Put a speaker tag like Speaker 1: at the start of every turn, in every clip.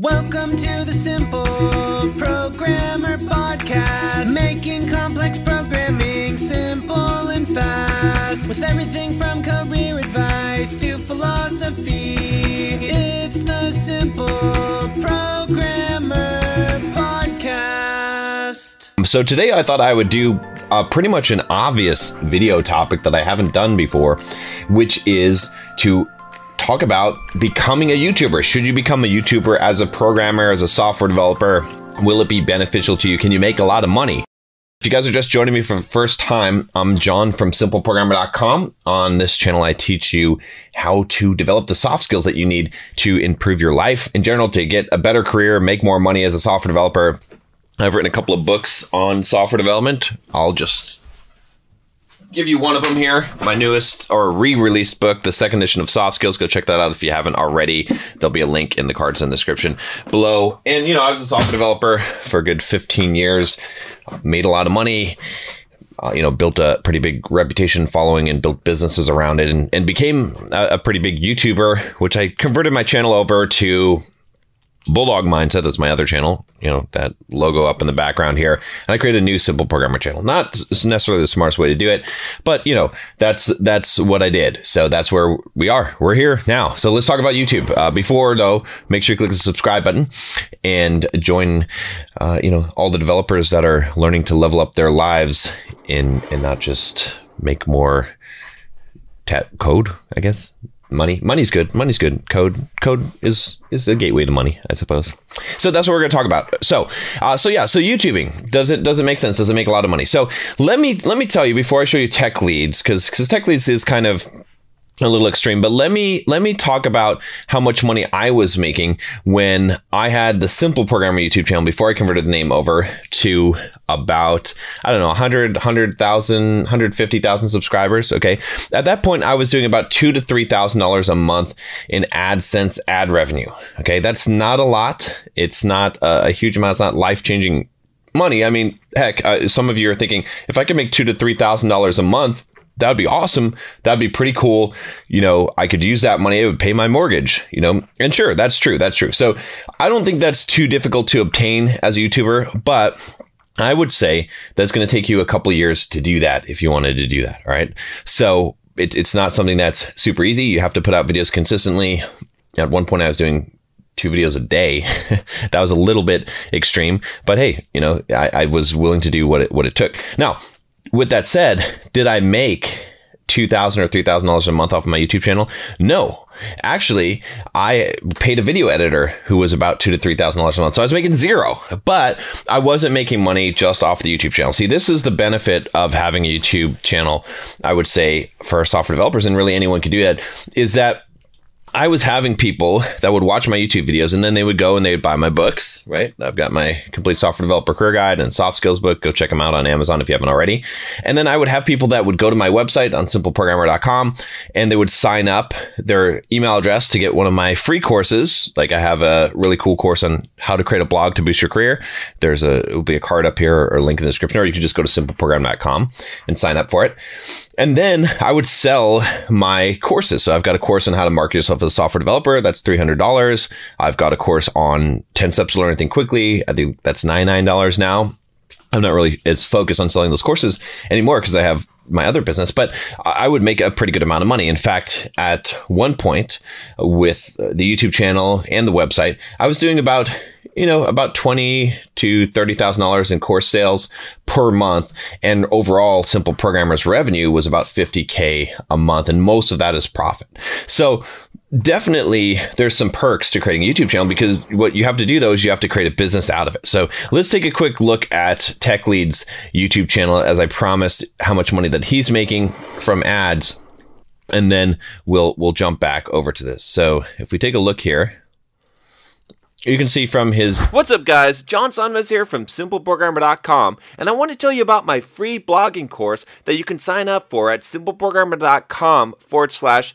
Speaker 1: Welcome to the Simple Programmer Podcast, making complex programming simple and fast. With everything from career advice to philosophy, it's the Simple Programmer Podcast.
Speaker 2: So today I thought I would do uh, pretty much an obvious video topic that I haven't done before, which is to talk about becoming a YouTuber. Should you become a YouTuber as a programmer, as a software developer? Will it be beneficial to you? Can you make a lot of money? If you guys are just joining me for the first time, I'm John from simpleprogrammer.com. On this channel, I teach you how to develop the soft skills that you need to improve your life in general, to get a better career, make more money as a software developer. I've written a couple of books on software development. I'll just give you one of them here. My newest or re-released book, the second edition of Soft Skills. Go check that out if you haven't already. There'll be a link in the cards in the description below. And you know, I was a software developer for a good 15 years. Made a lot of money. Uh, you know, built a pretty big reputation following and built businesses around it and, and became a, a pretty big YouTuber, which I converted my channel over to Bulldog Mindset, that's my other channel, you know, that logo up in the background here. And I created a new simple programmer channel. Not necessarily the smartest way to do it, but you know, that's that's what I did. So that's where we are. We're here now. So let's talk about YouTube. Uh, before though, make sure you click the subscribe button and join uh, you know, all the developers that are learning to level up their lives in and not just make more code, I guess money. Money's good. Money's good. Code code is is a gateway to money i suppose. So that's what we're going to talk about. So uh, so yeah so youtubing does it does it make sense? Does it make a lot of money? So let me let me tell you before i show you tech leads because because tech leads is kind of a little extreme but let me let me talk about how much money i was making when i had the simple programmer youtube channel before i converted the name over to about i don't know 100 100000 150000 subscribers okay? At that point i was doing about two to three thousand dollars a month in adsense ad revenue okay? That's not a lot. It's not a, a huge amount. It's not life-changing money. I mean heck uh, some of you are thinking if i could make two to three thousand dollars a month that would be awesome. That'd be pretty cool. You know, I could use that money. It would pay my mortgage, you know, and sure, that's true. That's true. So I don't think that's too difficult to obtain as a YouTuber, but I would say that's going to take you a couple years to do that if you wanted to do that. All right. So it, it's not something that's super easy. You have to put out videos consistently. At one point, I was doing two videos a day. that was a little bit extreme, but hey, you know, I, I was willing to do what it what it took. Now, with that said, did I make two thousand or three thousand dollars a month off of my YouTube channel? No. Actually, I paid a video editor who was about two to three thousand dollars a month. So I was making zero. But I wasn't making money just off the YouTube channel. See, this is the benefit of having a YouTube channel, I would say, for software developers, and really anyone could do that, is that I was having people that would watch my YouTube videos and then they would go and they would buy my books, right? I've got my complete software developer career guide and soft skills book. Go check them out on Amazon if you haven't already. And then I would have people that would go to my website on simpleprogrammer.com and they would sign up their email address to get one of my free courses. Like I have a really cool course on how to create a blog to boost your career. There's a, it will be a card up here or a link in the description, or you can just go to simpleprogrammer.com and sign up for it. And then I would sell my courses. So I've got a course on how to market yourself as a software developer. That's $300. I've got a course on 10 steps to learn anything quickly. I think that's $99 now. I'm not really as focused on selling those courses anymore because I have my other business, but I would make a pretty good amount of money. In fact, at one point with the YouTube channel and the website, I was doing about you know, about twenty to thirty thousand dollars in course sales per month, and overall, Simple Programmers revenue was about fifty k a month, and most of that is profit. So definitely there's some perks to creating a YouTube channel because what you have to do though is you have to create a business out of it. So let's take a quick look at Tech Lead's YouTube channel as I promised how much money that he's making from ads and then we'll we'll jump back over to this. So if we take a look here, you can see from his
Speaker 3: What's up, guys? John Sonmez here from SimpleProgrammer.com, and I want to tell you about my free blogging course that you can sign up for at SimpleProgrammer.com forward slash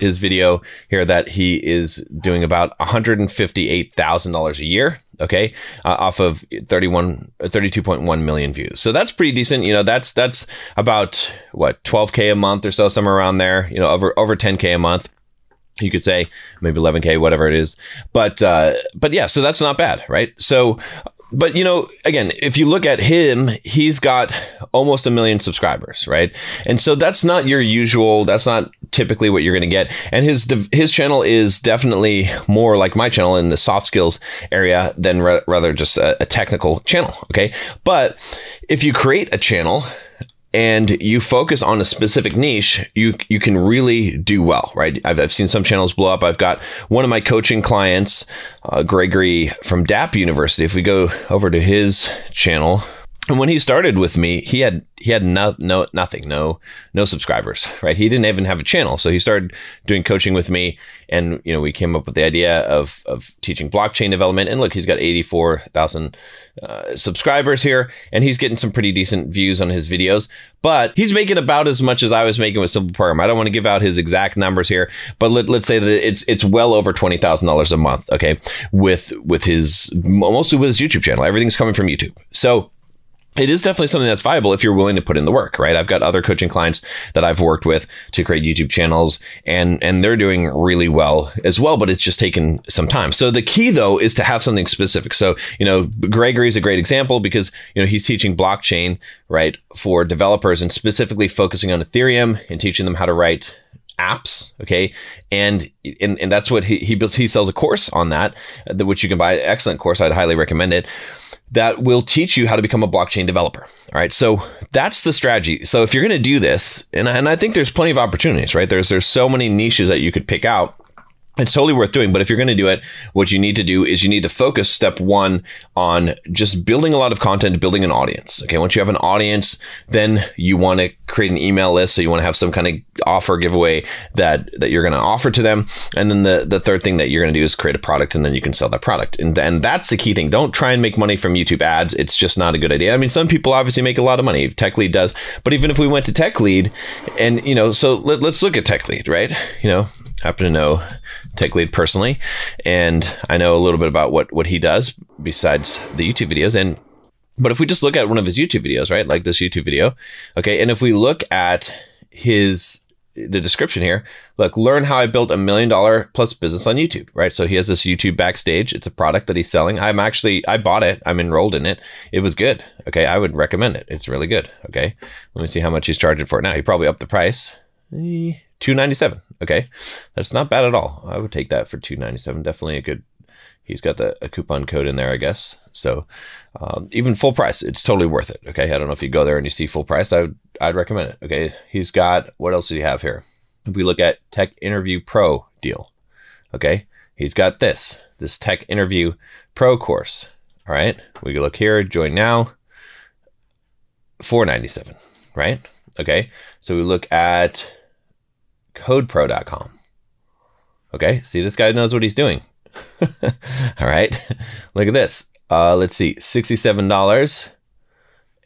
Speaker 2: his video here that he is doing about $158,000 a year. Okay, uh, off of 31, 32.1 million views. So that's pretty decent. You know, that's that's about what 12k a month or so, somewhere around there. You know, over over 10k a month you could say maybe 11k whatever it is but uh but yeah so that's not bad right so but you know again if you look at him he's got almost a million subscribers right and so that's not your usual that's not typically what you're going to get and his his channel is definitely more like my channel in the soft skills area than ra- rather just a, a technical channel okay but if you create a channel and you focus on a specific niche, you you can really do well, right? I've, I've seen some channels blow up. I've got one of my coaching clients, uh, Gregory from Dapp University. If we go over to his channel, and when he started with me, he had he had no, no nothing, no no subscribers, right? He didn't even have a channel, so he started doing coaching with me, and you know we came up with the idea of of teaching blockchain development. And look, he's got eighty four thousand uh, subscribers here, and he's getting some pretty decent views on his videos. But he's making about as much as I was making with Simple Program. I don't want to give out his exact numbers here, but let, let's say that it's it's well over twenty thousand dollars a month, okay, with with his mostly with his YouTube channel. Everything's coming from YouTube, so it is definitely something that's viable if you're willing to put in the work, right? I've got other coaching clients that I've worked with to create YouTube channels and and they're doing really well as well, but it's just taken some time. So the key though is to have something specific. So, you know, Gregory is a great example because, you know, he's teaching blockchain, right, for developers and specifically focusing on Ethereum and teaching them how to write apps okay and and, and that's what he he builds he sells a course on that uh, which you can buy excellent course i'd highly recommend it that will teach you how to become a blockchain developer. All right. So that's the strategy. So if you're going to do this, and, and I think there's plenty of opportunities, right? There's there's so many niches that you could pick out it's totally worth doing. But if you're going to do it, what you need to do is you need to focus step one on just building a lot of content, building an audience. Okay. Once you have an audience, then you want to create an email list. So you want to have some kind of offer giveaway that, that you're going to offer to them. And then the, the third thing that you're going to do is create a product and then you can sell that product. And, and that's the key thing. Don't try and make money from YouTube ads. It's just not a good idea. I mean, some people obviously make a lot of money. Tech Lead does. But even if we went to Tech Lead and, you know, so let, let's look at Tech Lead, right? You know, happen to know Tech Lead personally, and I know a little bit about what what he does besides the YouTube videos. And but if we just look at one of his YouTube videos, right, like this YouTube video, okay, and if we look at his the description here, look, learn how I built a million dollar plus business on YouTube, right? So he has this YouTube backstage. It's a product that he's selling. I'm actually, I bought it. I'm enrolled in it. It was good. Okay. I would recommend it. It's really good. Okay. Let me see how much he's charging for it now. He probably upped the price. Eh, 297 okay that's not bad at all i would take that for 297 definitely a good he's got the a coupon code in there i guess so um, even full price it's totally worth it okay? I don't know if you go there and you see full price i would i'd recommend it okay? He's got what else do you have here? If we look at tech interview pro deal okay? He's got this this tech interview pro course all right? We look here join now. 497 right? Okay so we look at codepro.com. Okay, see, this guy knows what he's doing. All right, look at this. Uh, let's see, $67.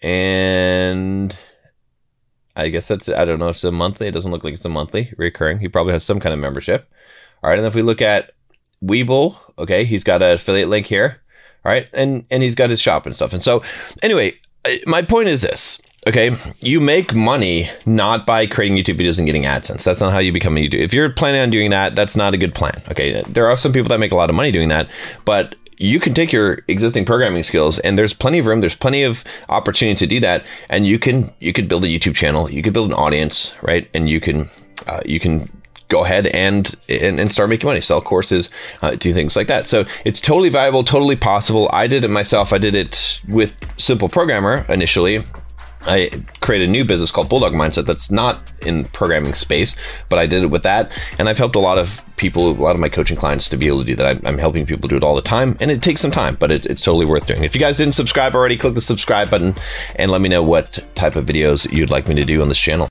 Speaker 2: And I guess that's, I don't know if it's a monthly. It doesn't look like it's a monthly recurring. He probably has some kind of membership. All right, and if we look at Webull, okay, he's got an affiliate link here. All right, and and he's got his shop and stuff. And so, anyway, my point is this Okay, you make money not by creating YouTube videos and getting AdSense. That's not how you become a YouTuber. If you're planning on doing that, that's not a good plan. Okay, there are some people that make a lot of money doing that, but you can take your existing programming skills and there's plenty of room there's plenty of opportunity to do that and you can you could build a youtube channel you could build an audience right? And you can uh, you can go ahead and, and, and start making money sell courses uh, do things like that. So it's totally viable totally possible. I did it myself. I did it with simple programmer initially I created a new business called Bulldog Mindset that's not in programming space, but I did it with that. And I've helped a lot of people, a lot of my coaching clients to be able to do that. I'm, helping people do it all the time, and it takes some time, but it, it's totally worth doing. If you guys didn't subscribe already, click the subscribe button and let me know what type of videos you'd like me to do on this channel.